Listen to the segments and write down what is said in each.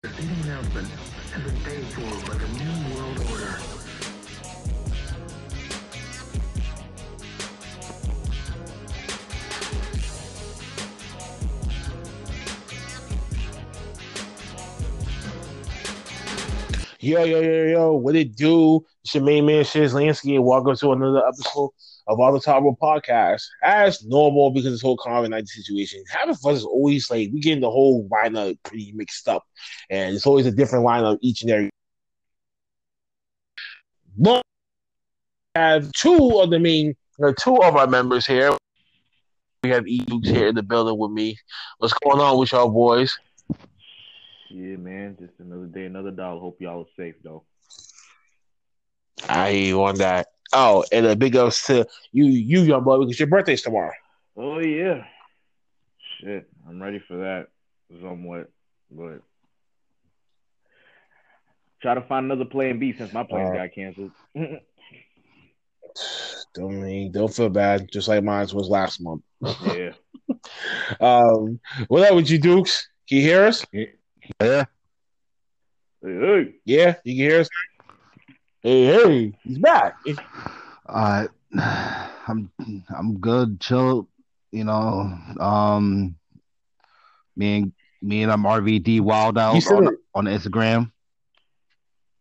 The city announcement has been paid for by the New World Order. Yo, yo, yo, yo, what it do? It's your main man, Shizz Lansky, and welcome to another episode of All the Top Row Podcast. As normal, because this whole COVID 19 situation, having fun is always like we getting the whole lineup pretty mixed up, and it's always a different lineup each and every. But we have two of the main, or two of our members here. We have E Dukes here in the building with me. What's going on with y'all boys? Yeah, man. Just another day, another dollar. Hope y'all are safe though. I on that. Oh, and a big ups to you, you young boy, because your birthday's tomorrow. Oh yeah. Shit, I'm ready for that somewhat, but try to find another plan B since my plans Uh, got canceled. Don't mean, don't feel bad. Just like mine was last month. yeah. Um, what up with you, Dukes? Can you hear us? Yeah. Hey, hey. Yeah, you can hear us. Hey, hey, he's back. Uh, I'm I'm good, chill. You know, um, me and me and I'm RVD wild out on, on Instagram.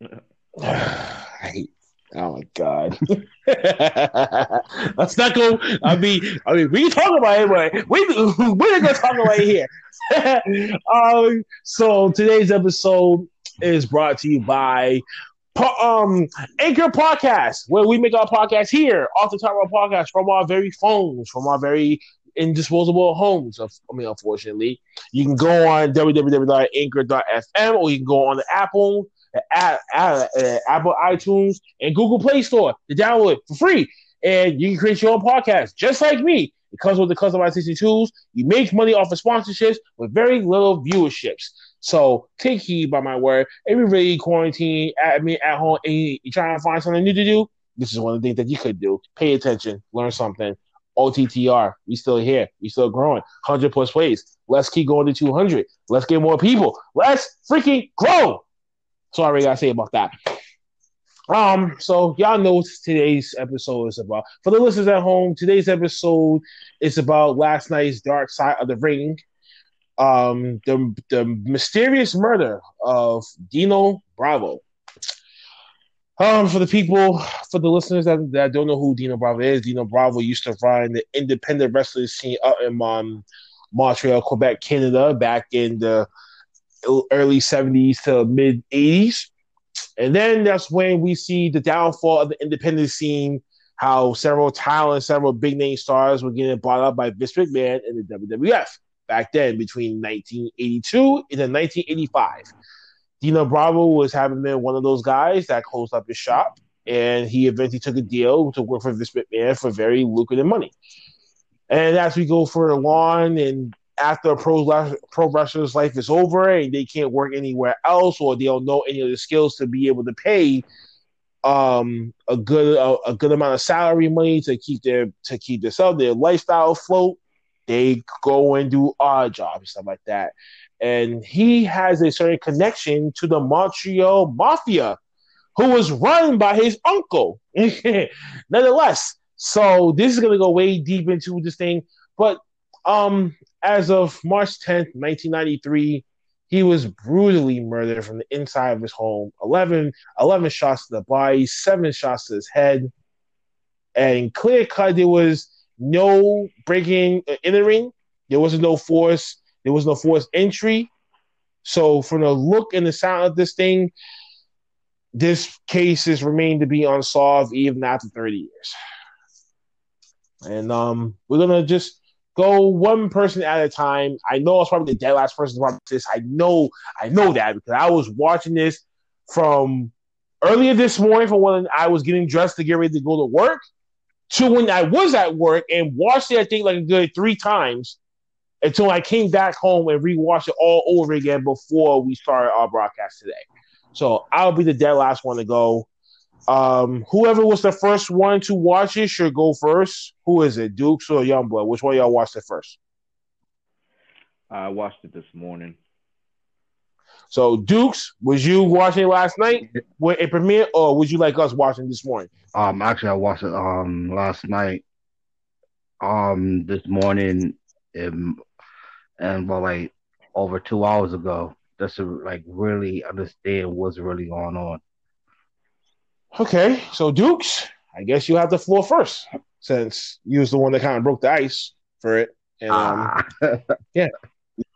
I hate. Oh my god. Let's not go. I mean, I mean, we can talk about it, but we we're gonna talk about it here. um, so today's episode is brought to you by um Anchor Podcast, where we make our podcast here off the top of our podcast from our very phones, from our very indisposable homes. I mean, unfortunately, you can go on www.anchor.fm or you can go on the Apple at, at, uh, Apple iTunes and Google Play Store to download for free. And you can create your own podcast just like me. It comes with the customization tools. You make money off of sponsorships with very little viewerships. So take heed by my word. If you're quarantined at me at home and you- trying to find something new to do, this is one of the things that you could do. Pay attention, learn something. OTTR, we still here. We still growing. 100 plus plays. Let's keep going to 200. Let's get more people. Let's freaking grow. Sorry, I gotta say about that. Um, so y'all know today's episode is about. For the listeners at home, today's episode is about last night's Dark Side of the Ring. Um, the the mysterious murder of Dino Bravo. Um, for the people, for the listeners that, that don't know who Dino Bravo is, Dino Bravo used to run the independent wrestling scene up in um, Montreal, Quebec, Canada, back in the early 70s to mid 80s. And then that's when we see the downfall of the independent scene, how several talents, several big name stars were getting bought up by Vince McMahon in the WWF back then between 1982 and then 1985. Dino Bravo was having been one of those guys that closed up his shop and he eventually took a deal to work for Vince McMahon for very lucrative money. And as we go further along, and after a pro, pro wrestler's life is over and they can't work anywhere else or they don't know any of the skills to be able to pay um, a good a, a good amount of salary money to keep their to keep themselves their lifestyle afloat, they go and do odd jobs stuff like that. And he has a certain connection to the Montreal Mafia, who was run by his uncle. Nonetheless, so this is gonna go way deep into this thing. But um, as of March 10th, 1993, he was brutally murdered from the inside of his home. 11, 11 shots to the body, seven shots to his head. And clear cut, there was no breaking uh, in the ring. There was no force. There was no forced entry. So, from the look and the sound of this thing, this case has remained to be unsolved even after 30 years. And um, we're gonna just go one person at a time. I know it's probably the dead last person to watch this. I know, I know that because I was watching this from earlier this morning from when I was getting dressed to get ready to go to work to when I was at work and watched it, I think like a good three times until I came back home and rewatched it all over again before we started our broadcast today. So I'll be the dead last one to go. Um, whoever was the first one to watch it should go first. Who is it, Dukes or Youngblood? Which one y'all watched it first? I watched it this morning. So Dukes, was you watching last night when it premiered, or was you like us watching this morning? Um, actually, I watched it um last night. Um, this morning, and, and well, like over two hours ago, just to like really understand what's really going on. Okay, so Dukes, I guess you have the floor first, since you was the one that kind of broke the ice for it. And um, Ah.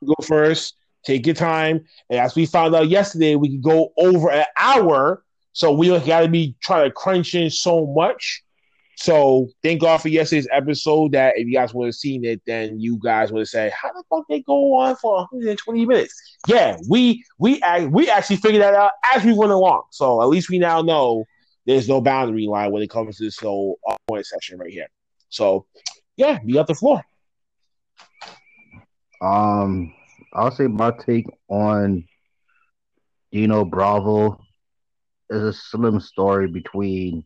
go first. Take your time. And as we found out yesterday, we could go over an hour. So we don't got to be trying to crunch in so much. So thank God for yesterday's episode. That if you guys would have seen it, then you guys would have said, "How the fuck they go on for 120 minutes?" Yeah, we we we actually figured that out as we went along. So at least we now know there's no boundary line when it comes to this whole point section right here. So yeah, you got the floor. Um, I'll say my take on Dino Bravo is a slim story between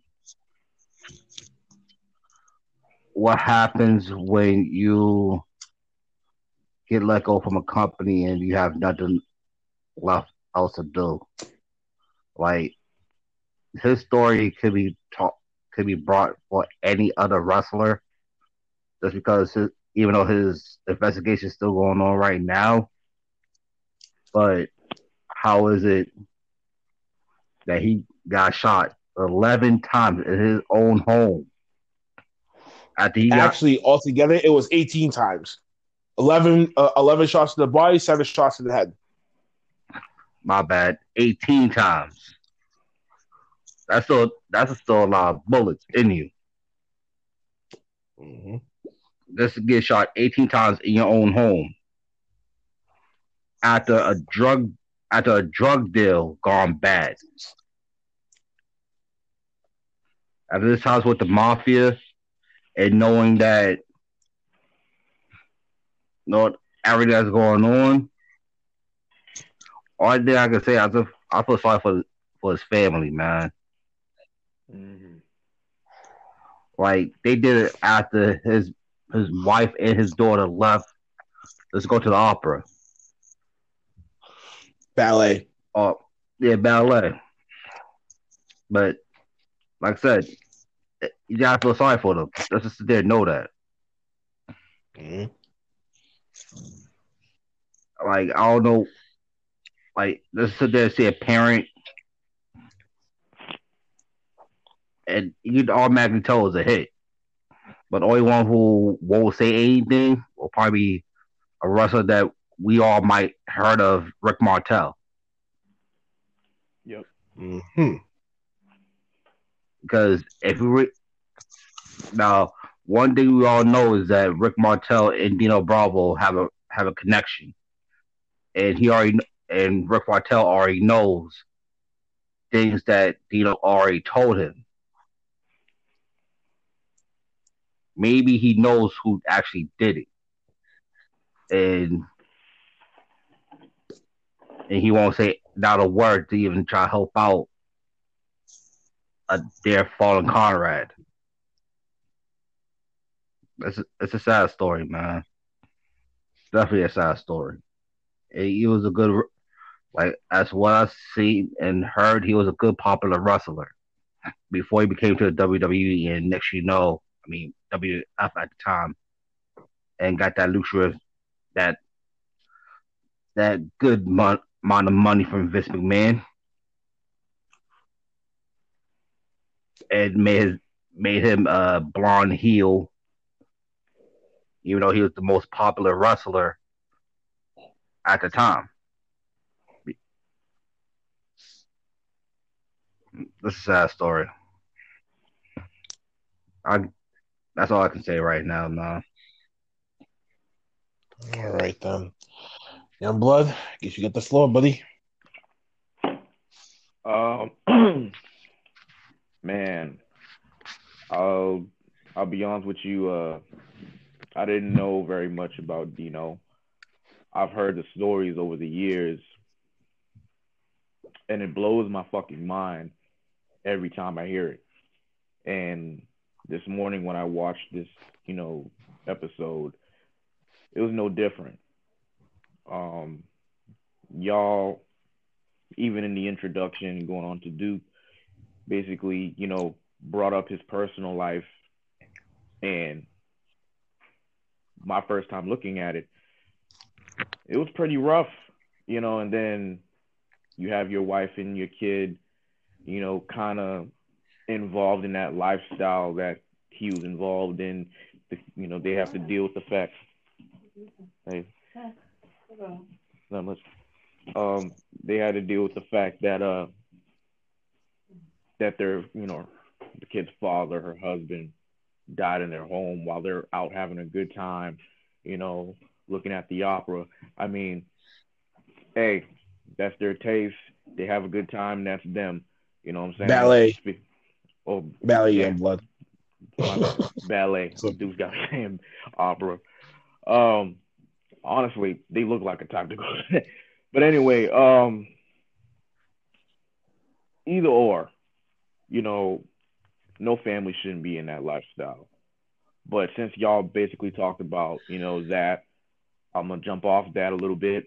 what happens when you get let go from a company and you have nothing left else to do. Like his story could be taught, could be brought for any other wrestler, just because his, even though his investigation is still going on right now. But how is it that he got shot eleven times in his own home after he got Actually, altogether, it was 18 times. 11, uh, 11 shots to the body, seven shots to the head. my bad eighteen times? That's still that's still a lot of bullets in you. Just to get shot eighteen times in your own home after a drug after a drug deal gone bad. After this house with the mafia and knowing that you know everything that's going on, all thing I can say I just I feel sorry for for his family, man. Mhm. Like they did it after his his wife and his daughter left. Let's go to the opera. Ballet. Oh, yeah, ballet. But like I said, you gotta feel sorry for them. Let's just sit there and know that. Mm-hmm. Like I don't know. Like let's sit there and see a parent, and you'd automatically tell it's a hit. But the only one who won't say anything will probably be a wrestler that we all might heard of, Rick Martel. Mhm. because if we re- now one thing we all know is that Rick Martel and Dino Bravo have a have a connection, and he already and Rick Martel already knows things that Dino already told him. Maybe he knows who actually did it, and and he won't say not a word to even try to help out a dear fallen Conrad. It's a, it's a sad story, man. Definitely a sad story. He was a good, like as what I seen and heard, he was a good popular wrestler before he became to the WWE. And next, you know, I mean WF at the time, and got that luxurious, that that good mon- amount of money from Vince McMahon. and made his, made him a blonde heel, even though he was the most popular wrestler at the time. This is a sad story. I that's all I can say right now, man. All right, then. Youngblood, guess you get the floor, buddy. Um, man, I'll I'll be honest with you. Uh, I didn't know very much about Dino. I've heard the stories over the years, and it blows my fucking mind every time I hear it. And this morning when I watched this, you know, episode, it was no different. Um, y'all even in the introduction going on to Duke, basically, you know, brought up his personal life and my first time looking at it, it was pretty rough, you know, and then you have your wife and your kid, you know, kind of involved in that lifestyle that he was involved in. You know, they have to deal with the fact. Hey, not much. Um, they had to deal with the fact that uh that their you know the kid's father, her husband, died in their home while they're out having a good time, you know, looking at the opera. I mean, hey, that's their taste. They have a good time. That's them. You know what I'm saying? Ballet. Oh, Ballet yeah. and blood. ballet. So- Dude's got him opera. Um, honestly, they look like a go. but anyway, um, either or, you know, no family shouldn't be in that lifestyle. But since y'all basically talked about, you know, that, I'm gonna jump off that a little bit,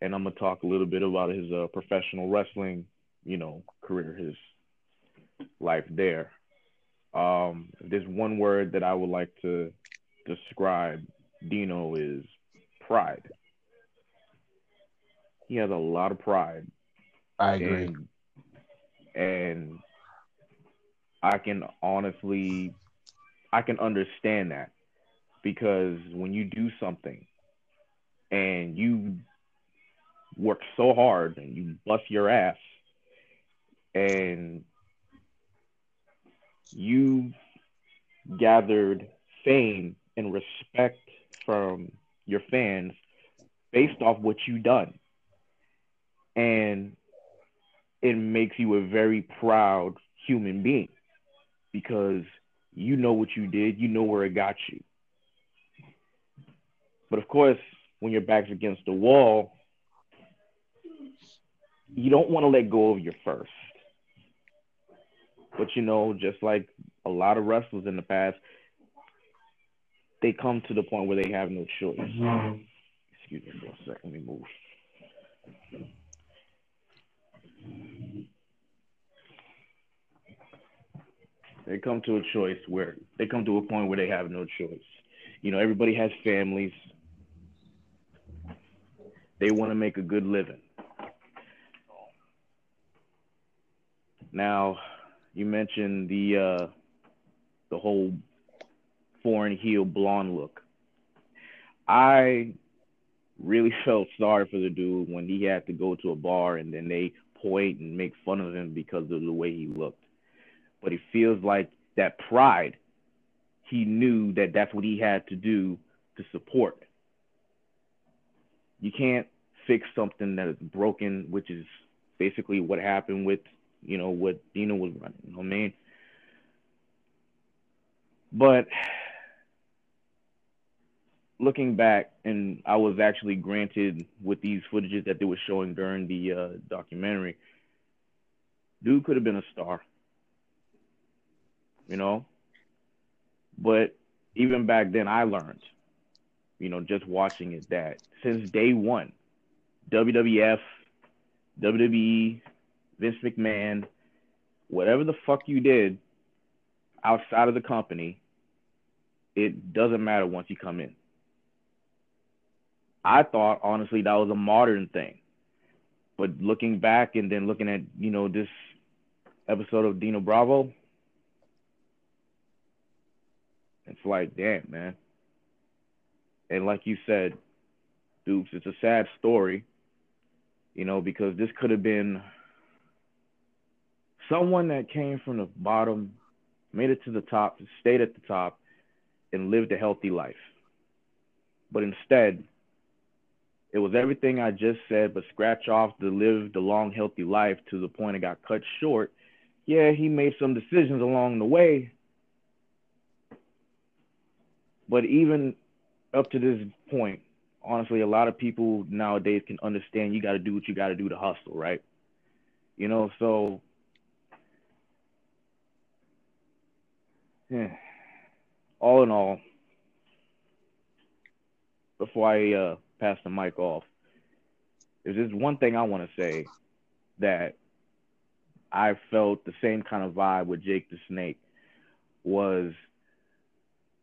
and I'm gonna talk a little bit about his uh, professional wrestling, you know, career, his life there. Um, there's one word that I would like to describe Dino is pride. He has a lot of pride, I agree. and and I can honestly, I can understand that because when you do something and you work so hard and you bust your ass and you gathered fame and respect from your fans based off what you've done. And it makes you a very proud human being because you know what you did you know where it got you. But of course when your back's against the wall you don't want to let go of your first. But you know, just like a lot of wrestlers in the past, they come to the point where they have no choice. Excuse me for a second. Let me move. They come to a choice where they come to a point where they have no choice. You know, everybody has families. They want to make a good living. Now, you mentioned the uh, the whole foreign heel blonde look. I really felt sorry for the dude when he had to go to a bar and then they point and make fun of him because of the way he looked. But it feels like that pride. He knew that that's what he had to do to support. You can't fix something that is broken, which is basically what happened with you know, what Dino was running. You know what I mean? But looking back, and I was actually granted with these footages that they were showing during the uh, documentary, dude could have been a star. You know? But even back then, I learned, you know, just watching it that since day one, WWF, WWE, Vince McMahon, whatever the fuck you did outside of the company, it doesn't matter once you come in. I thought honestly that was a modern thing. But looking back and then looking at, you know, this episode of Dino Bravo, it's like, damn, man. And like you said, Dukes, it's a sad story, you know, because this could have been someone that came from the bottom, made it to the top, stayed at the top, and lived a healthy life. But instead, it was everything I just said, but scratch off the live the long, healthy life to the point it got cut short. Yeah, he made some decisions along the way. But even up to this point, honestly, a lot of people nowadays can understand you got to do what you got to do to hustle, right? You know, so yeah. all in all, before I uh, pass the mic off, there's just one thing I want to say that I felt the same kind of vibe with Jake the Snake was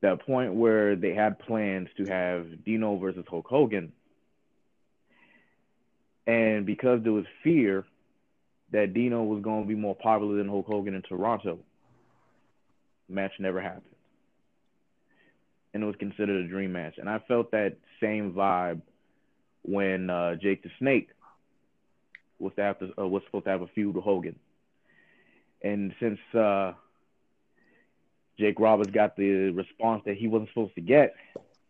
the point where they had plans to have Dino versus Hulk Hogan. And because there was fear that Dino was going to be more popular than Hulk Hogan in Toronto, match never happened. And it was considered a dream match. And I felt that same vibe when uh, Jake the Snake was to have to, uh, was supposed to have a feud with Hogan. And since uh, Jake Roberts got the response that he wasn't supposed to get,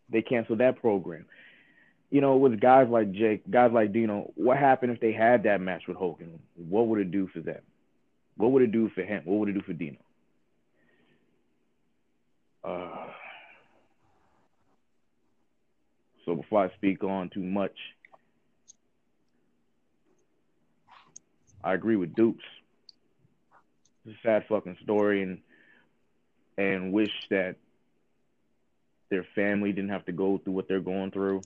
they canceled that program. You know, with guys like Jake, guys like Dino, what happened if they had that match with Hogan? What would it do for them? What would it do for him? What would it do for Dino? Uh, so before I speak on too much, I agree with Dukes. It's a sad fucking story, and and wish that their family didn't have to go through what they're going through.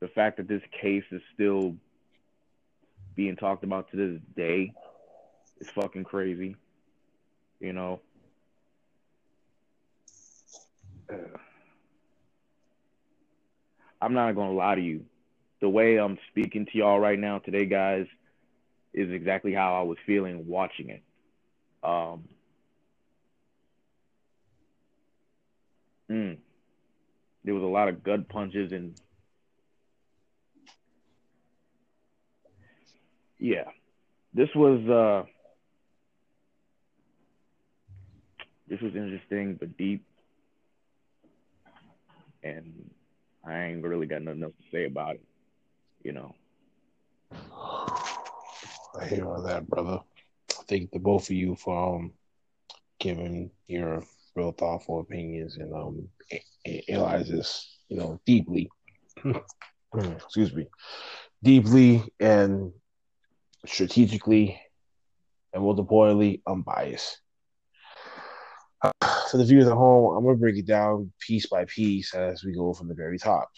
The fact that this case is still being talked about to this day is fucking crazy. You know. I'm not gonna lie to you. The way I'm speaking to y'all right now today, guys, is exactly how I was feeling watching it. Um, mm, there was a lot of gut punches and yeah, this was uh, this was interesting but deep, and I ain't really got nothing else to say about it, you know. I hear all that, brother. I thank the both of you for um, giving your real thoughtful opinions and um analyze this, you know, deeply. Excuse me, deeply and strategically, and most importantly, unbiased. For the viewers at home, I'm gonna break it down piece by piece as we go from the very top.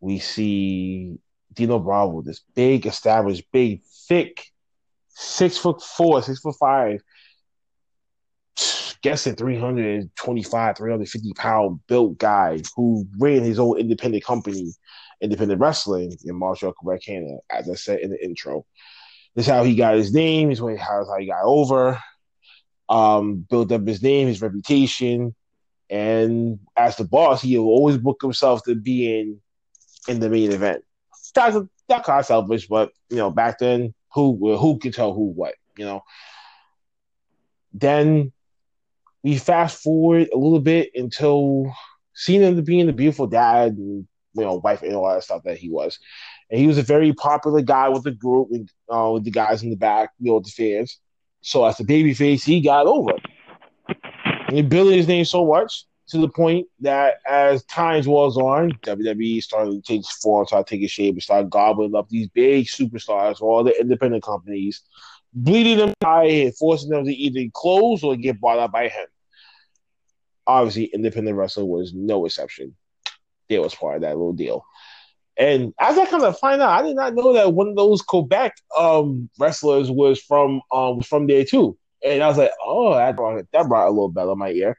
We see Dino Bravo, this big, established, big, thick, six foot four, six foot five, guessing 325, 350 pound built guy who ran his own independent company, independent wrestling in Montreal, Quebec, Canada, as I said in the intro. This is how he got his name, this is how he got over, um, built up his name, his reputation. And as the boss, he will always book himself to be in in the main event that's that kind of selfish, but you know, back then, who who can tell who what, you know? Then we fast forward a little bit until seeing him being the beautiful dad and you know wife and all that stuff that he was, and he was a very popular guy with the group and uh, with the guys in the back, you know, with the fans. So as the baby face, he got over. And he built his name so much to the point that as times was on, WWE started to take form, started taking shape, and started gobbling up these big superstars, all the independent companies, bleeding them high and forcing them to either close or get bought out by him. Obviously, independent wrestling was no exception. They was part of that little deal. And as I kind of find out, I did not know that one of those Quebec um, wrestlers was from um, was from there too. And I was like, oh, that brought that brought a little bell in my ear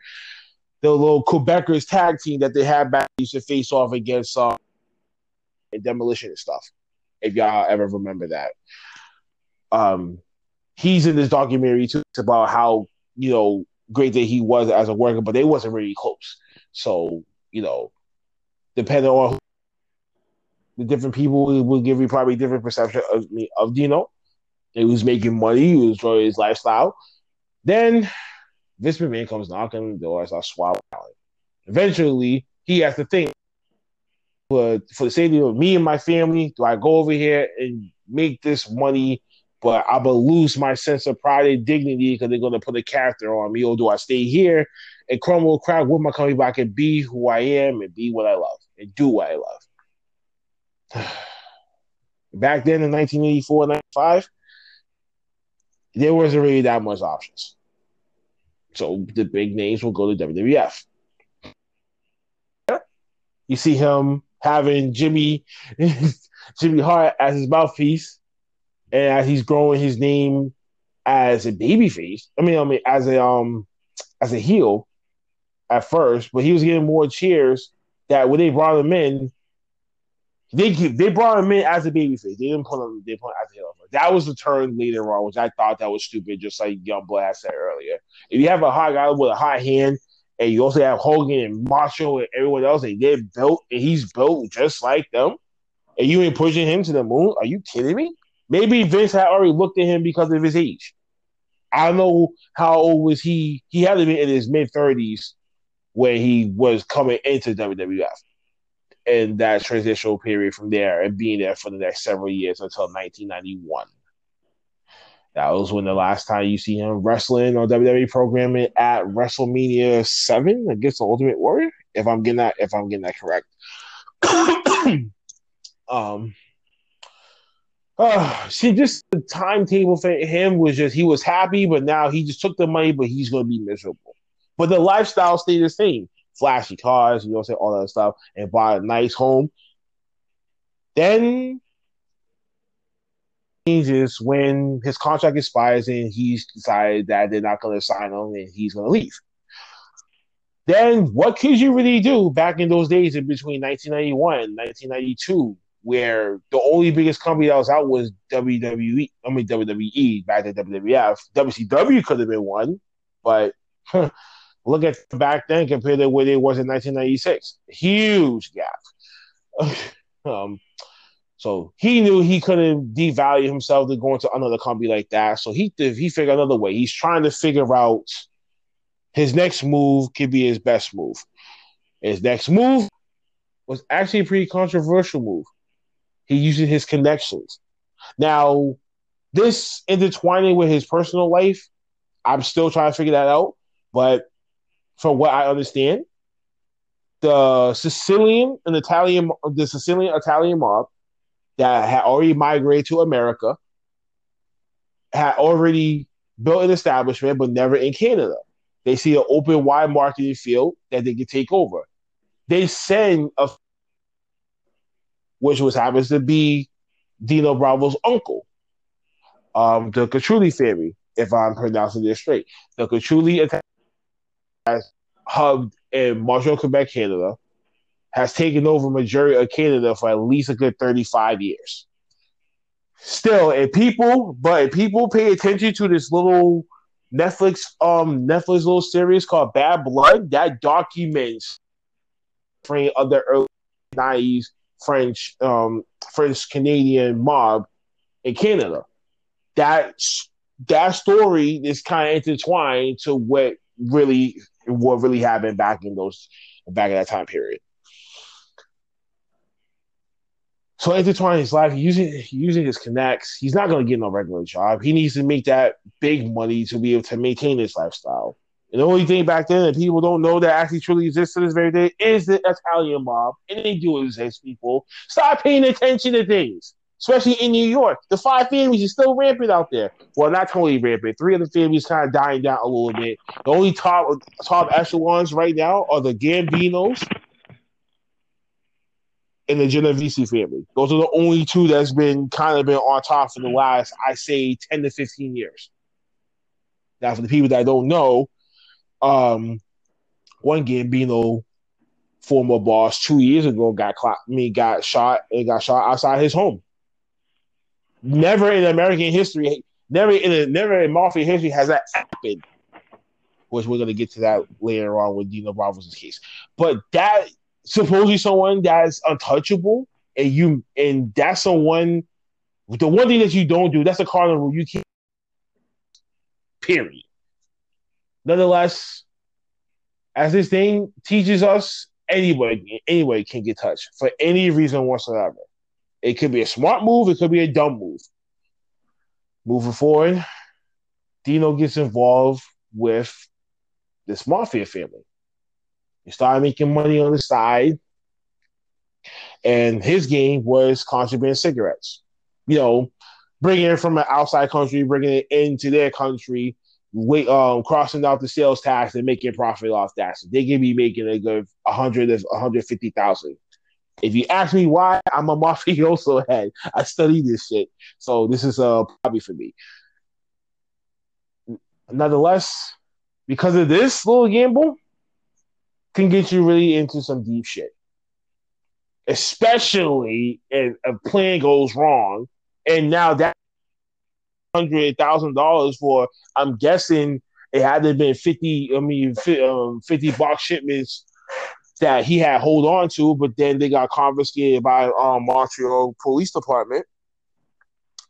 the little Quebecers tag team that they had back used to face off against uh, demolition and stuff. If y'all ever remember that, um, he's in this documentary too it's about how you know great that he was as a worker, but they wasn't really close. So you know, depending on the different people will give you probably different perception of me of Dino. He was making money, he was enjoying his lifestyle. Then Vince McMahon comes knocking on the door, I swallowing. Eventually, he has to think, but for the safety of me and my family, do I go over here and make this money, but I will lose my sense of pride and dignity because they're to put a character on me, or do I stay here and crumble crack with my company, but I can be who I am and be what I love and do what I love. Back then in 1984, 95, there wasn't really that much options. So the big names will go to WWF. You see him having Jimmy Jimmy Hart as his mouthpiece and as he's growing his name as a babyface. I mean, I mean, as a um, as a heel at first, but he was getting more cheers. That when they brought him in, they they brought him in as a babyface. They didn't put him. They put him as a heel. That was the turn later on, which I thought that was stupid. Just like Youngblood said earlier, if you have a hot guy with a hot hand, and you also have Hogan and Macho and everyone else, and they're built, and he's built just like them, and you ain't pushing him to the moon? Are you kidding me? Maybe Vince had already looked at him because of his age. I don't know how old was he. He had to be in his mid thirties when he was coming into WWF, and that transitional period from there and being there for the next several years until 1991. That was when the last time you see him wrestling on WWE programming at WrestleMania seven against the Ultimate Warrior. If I'm getting that, if I'm getting that correct. um, uh, see, just the timetable for him was just he was happy, but now he just took the money, but he's going to be miserable. But the lifestyle stayed the same: flashy cars, you know, say all that stuff, and buy a nice home. Then changes when his contract expires and he's decided that they're not going to sign him and he's going to leave. Then what could you really do back in those days in between 1991 and 1992 where the only biggest company that was out was WWE. I mean WWE back to WWF. WCW could have been one, but look at back then compared to where they was in 1996. Huge gap. um, so he knew he couldn't devalue himself to go into another company like that. So he he figured another way. He's trying to figure out his next move could be his best move. His next move was actually a pretty controversial move. He uses his connections. Now, this intertwining with his personal life, I'm still trying to figure that out. But from what I understand, the Sicilian and Italian, the Sicilian Italian mob that had already migrated to America had already built an establishment, but never in Canada. They see an open, wide marketing field that they can take over. They send a which was happens to be Dino Bravo's uncle, um, the Catrulli family, if I'm pronouncing this straight. The Catrulli has hubbed in Montreal, Quebec, Canada, has taken over majority of Canada for at least a good 35 years. Still, if people, but if people pay attention to this little Netflix, um, Netflix little series called Bad Blood, that documents of the early 90s French um, French Canadian mob in Canada. That that story is kind of intertwined to what really what really happened back in those back in that time period. So intertwining his life, using using his connects, he's not going to get no regular job. He needs to make that big money to be able to maintain his lifestyle. And the only thing back then that people don't know that actually truly exists to this very day is the Italian mob. And they do exist, people. Stop paying attention to things, especially in New York. The five families are still rampant out there. Well, not totally rampant. Three of the families kind of dying down a little bit. The only top top echelons right now are the Gambinos and the Genovese family. Those are the only two that's been kind of been on top for the last, I say, 10 to 15 years. Now, for the people that don't know, um, one Gambino former boss two years ago got clocked, I mean, got shot and got shot outside his home. Never in American history, never in never in mafia history has that happened. Which we're gonna get to that later on with Dino Bravo's case. But that supposedly someone that's untouchable, and you and that's someone. The one thing that you don't do, that's a cardinal rule. You can't. Period nonetheless, as this thing teaches us, anybody, anybody can get touched for any reason whatsoever. It could be a smart move, it could be a dumb move. Moving forward, Dino gets involved with this mafia family. He started making money on the side, and his game was contraband cigarettes. You know, bringing it from an outside country, bringing it into their country, wait, um, crossing out the sales tax and making profit off that. So they can be making a good 100 to 150,000 If you ask me why, I'm a mafioso head. I study this shit, so this is a hobby for me. Nonetheless, because of this little gamble, can get you really into some deep shit. Especially if a plan goes wrong, and now that hundred thousand dollars for, I'm guessing it had to have been fifty. I mean, um, fifty box shipments that he had hold on to, but then they got confiscated by um, Montreal Police Department.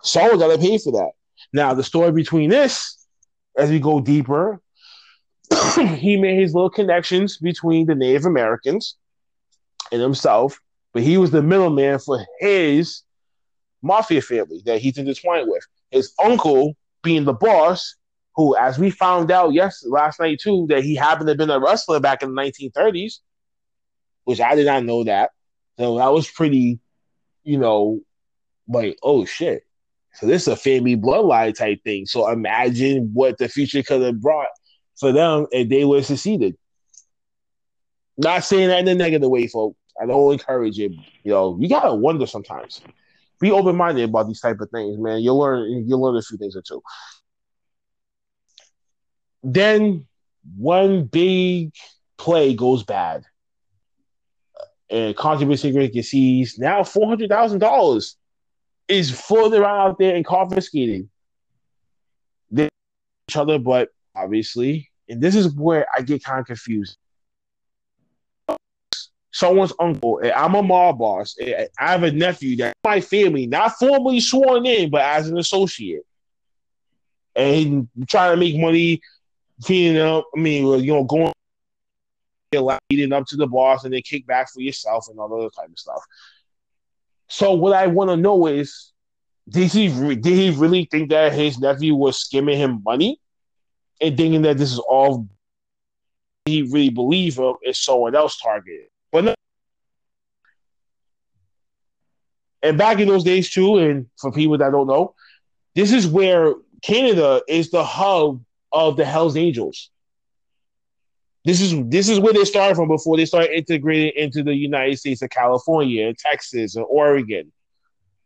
Someone got to pay for that. Now, the story between this, as we go deeper, he made his little connections between the Native Americans and himself, but he was the middleman for his mafia family that he's intertwined with. His uncle being the boss, who, as we found out yes last night too, that he happened to have been a wrestler back in the 1930s which I did not know that. So that was pretty, you know, like, oh shit. So this is a family bloodline type thing. So imagine what the future could have brought for them if they were succeeded. Not saying that in a negative way, folks. I don't encourage it. You know, you gotta wonder sometimes. Be open minded about these type of things, man. You'll learn. You'll learn a few things or two. Then one big play goes bad and Contraband Cigarette sees now four hundred thousand dollars is floating around out there and confiscating each other, but obviously, and this is where I get kind of confused. Someone's uncle, I'm a mob boss. I have a nephew that my family, not formally sworn in, but as an associate, and trying to make money, feeding up. I mean, you know, going leading up to the boss and then kick back for yourself and all other type of stuff. So what I want to know is, did he did he really think that his nephew was skimming him money, and thinking that this is all he really believe of is someone else targeted? But no. And back in those days too, and for people that don't know, this is where Canada is the hub of the Hell's Angels. This is this is where they started from before they started integrating into the United States of California and Texas and Oregon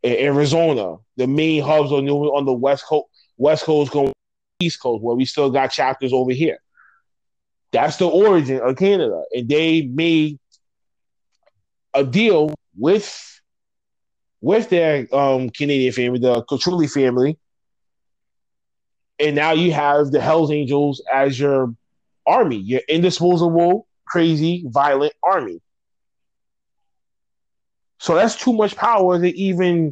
and Arizona, the main hubs on the on the west coast, west coast going east coast, where we still got chapters over here. That's the origin of Canada, and they made a deal with with their um, Canadian family, the Cotruli family, and now you have the Hell's Angels as your army, your indisposable, crazy, violent army. So that's too much power to even,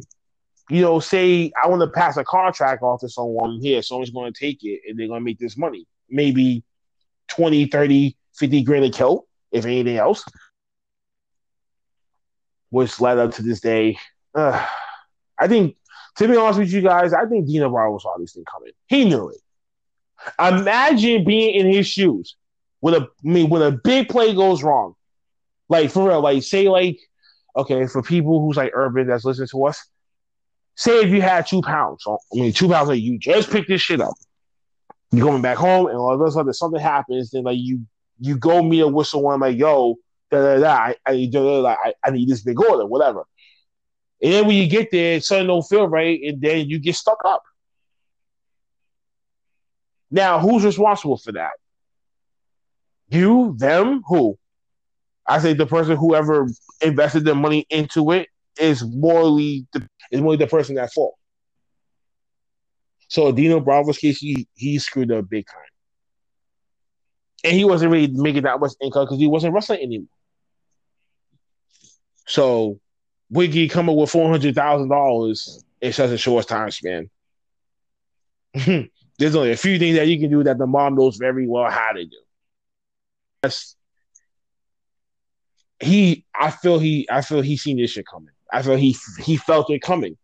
you know, say I want to pass a contract off to someone here. Someone's going to take it and they're going to make this money. Maybe 20, 30, 50 grand a kill, if anything else. Which led up to this day. Uh, I think, to be honest with you guys, I think Dino Bravo saw this thing coming. He knew it. Imagine being in his shoes when a I mean when a big play goes wrong. Like for real, like say like okay, for people who's like urban that's listening to us, say if you had two pounds, I mean two pounds, like you just picked this shit up. You're going back home and all of a sudden something happens, then like you you go meet a whistle one like, yo, da da da, I, I, da, da, I, I need this big order, whatever. And then when you get there, something don't feel right, and then you get stuck up. Now, who's responsible for that? You, them, who? I say the person whoever invested their money into it is morally the, is morally the person at fault. So Dino Bravo's case, he he screwed up big time, and he wasn't really making that much income because he wasn't wrestling anymore. So Wiggy coming with four hundred thousand dollars in such a short time span. There's only a few things that you can do that the mom knows very well how to do. That's he. I feel he. I feel he seen this shit coming. I feel he he felt it coming.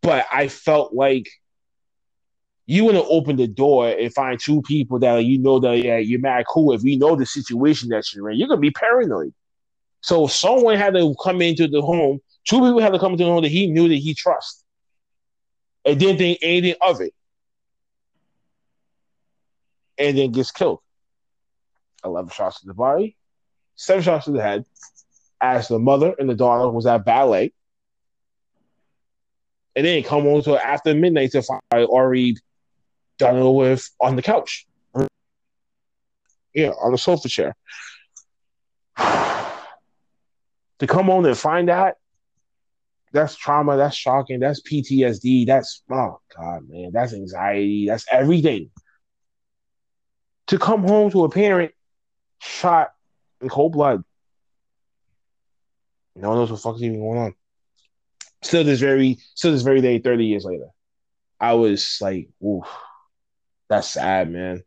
But I felt like you to open the door and find two people that you know that yeah, you're mad cool. If you know the situation that you're in, you're gonna be paranoid. So someone had to come into the home. Two people had to come into the home that he knew that he trust, and didn't think anything of it and then gets killed. 11 shots to the body, seven shots to the head, as the mother and the daughter was at ballet. And then come on to after midnight to find already done it with on the couch. Yeah, on the sofa chair. to come on and find that, that's trauma, that's shocking, that's PTSD, that's oh god, man, that's anxiety, that's everything. To come home to a parent shot in cold blood. No one knows what the fuck is even going on. Still this very still this very day, 30 years later. I was like, oof, that's sad, man.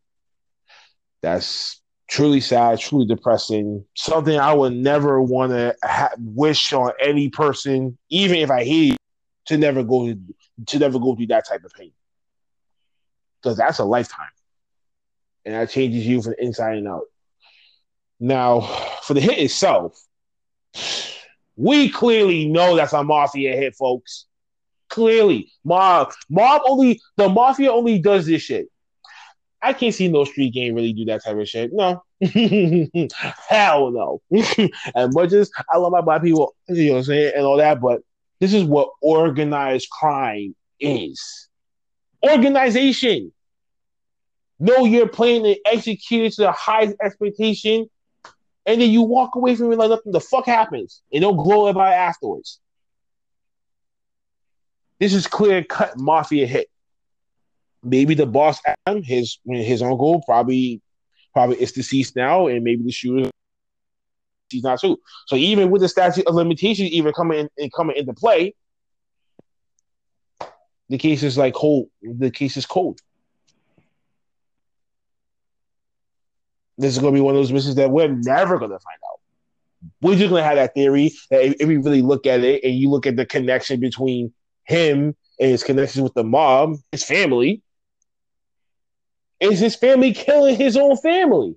That's truly sad, truly depressing. Something I would never want to ha- wish on any person, even if I hate to never go to never go through that type of pain, because that's a lifetime, and that changes you from inside and out. Now, for the hit itself, we clearly know that's a mafia hit, folks. Clearly, mob, mob only the mafia only does this shit. I can't see no street game really do that type of shit. No, hell no. as much as I love my black people, you know what I'm saying, and all that, but this is what organized crime is. Organization. Know you're playing and executing to the highest expectation, and then you walk away from it like nothing the fuck happens, and don't glow about it afterwards. This is clear cut mafia hit maybe the boss Adam, his his uncle, probably probably is deceased now, and maybe the shooter he's not too. So even with the statute of limitations even coming in coming into play, the case is like cold. The case is cold. This is gonna be one of those missions that we're never gonna find out. We're just gonna have that theory that if, if we really look at it and you look at the connection between him and his connections with the mob, his family, is his family killing his own family?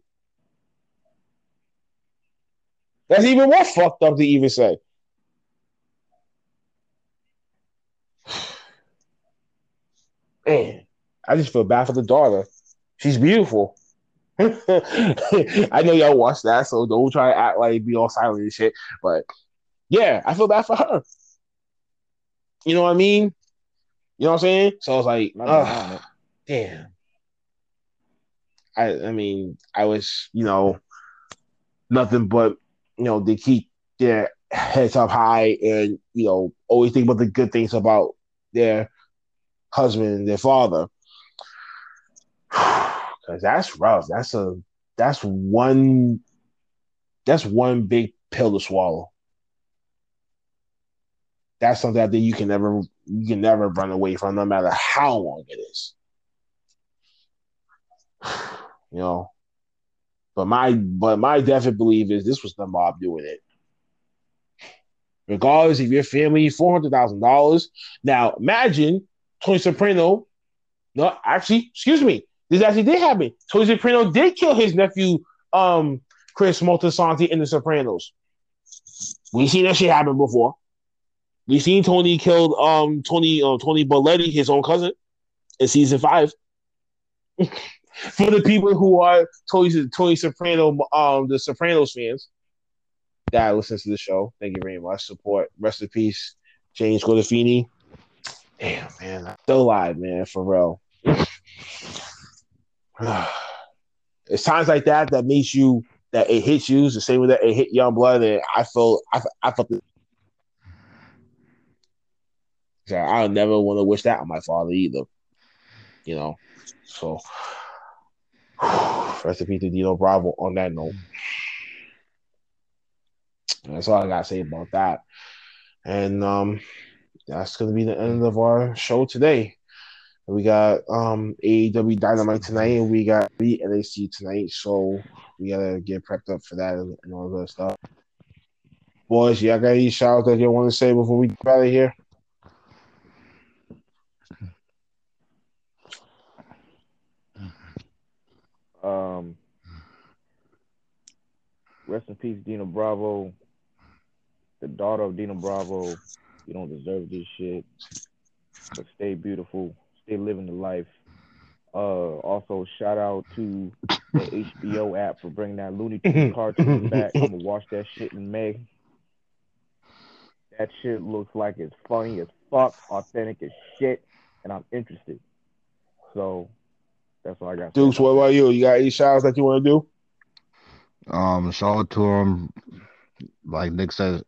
That's even more fucked up to even say. Man, I just feel bad for the daughter. She's beautiful. I know y'all watch that, so don't try to act like be all silent and shit. But yeah, I feel bad for her. You know what I mean? You know what I'm saying? So I was like, oh, damn. I I mean, I was, you know, nothing but, you know, they keep their heads up high and, you know, always think about the good things about their husband and their father. Cause that's rough. That's a that's one that's one big pill to swallow. That's something that you can never you can never run away from, no matter how long it is you know. But my but my definite belief is this was the mob doing it. Regardless of your family, four hundred thousand dollars. Now imagine Tony Soprano. No, actually, excuse me. This actually did happen. Tony Soprano did kill his nephew, um, Chris Moltisanti in The Sopranos. We've seen that shit happen before. We've seen Tony killed um Tony uh, Tony Boletti, his own cousin, in season five. for the people who are Tony, Tony Soprano, um, the Sopranos fans that listens to the show, thank you very much. Support. Rest in peace, James Gandolfini. Damn, man, I'm still alive, man, for real. it's times like that that makes you that it hits you. It's the same way that it hit Youngblood, and I felt I, I felt. The, I never want to wish that on my father either. You know, so Recipe to Dino Bravo on that note. That's all I gotta say about that. And um that's gonna be the end of our show today. We got um AEW Dynamite tonight and we got the NXT tonight, so we gotta get prepped up for that and, all that stuff. Boys, y'all got any shout that you want to say before we get out of here? Um, rest in peace, Dino Bravo. The daughter of Dino Bravo. You don't deserve this shit. But stay beautiful. Stay living the life. Uh, also, shout out to the HBO app for bringing that Looney Tunes cartoon back. I'm gonna watch that shit in May. That shit looks like it's funny as fuck, authentic as shit, and I'm interested. So that's all I got. Edukes, what about about you? You got any shout outs that you want to do? Um, shout out to him. Like Nick said,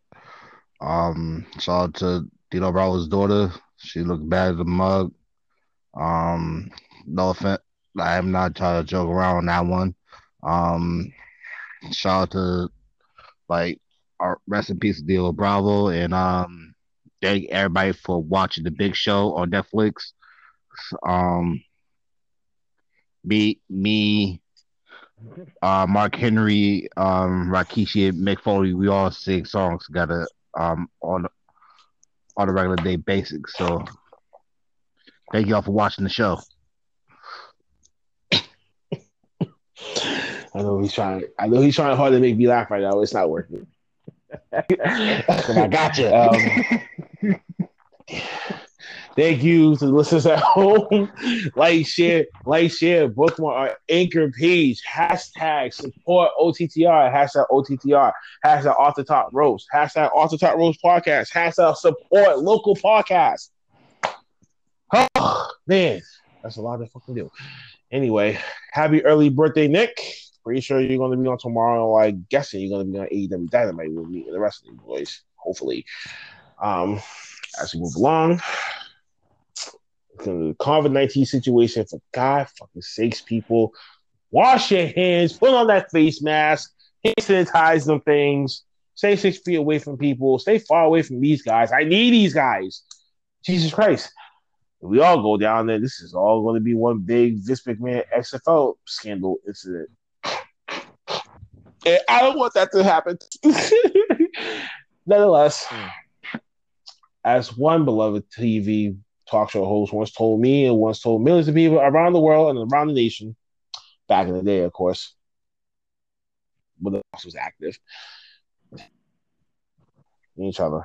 um, shout out to Dino Bravo's daughter. She looked bad as a mug. Um, no offense. I'm not trying to joke around on that one. Um, shout out to like our rest in peace, Dino Bravo, and um, thank everybody for watching the Big Show on Netflix. Um, me, me, uh, Mark Henry, um, Rikishi, and Mick Foley, we all sing songs together um, on on a regular day basis. So thank y'all for watching the show. I know he's trying. I know he's trying hard to make me laugh right now. It's not working. I got you. Um, thank you to the listeners at home. like, share, like, share, bookmark our anchor page. Hashtag support OTTR. Hashtag OTTR. Hashtag off the top ropes. Hashtag off the top ropes podcast. Hashtag support local podcast. Oh man, that's a lot to fucking do. Anyway, happy early birthday, Nick. Pretty sure you're going to be on tomorrow. I'm guessing you're going to be on AEW Dynamite with me and the rest of the boys, hopefully. Um, as we move along, the COVID 19 situation, for God fucking sakes, people, wash your hands, put on that face mask, sanitize them things, stay six feet away from people, stay far away from these guys. I need these guys. Jesus Christ. If we all go down there, this is all going to be one big Vince McMahon XFL scandal incident. And I don't want that to happen. Nonetheless, hmm. as one beloved TV talk show host once told me and once told millions of people around the world and around the nation, back in the day, of course, when the boss was active, each other.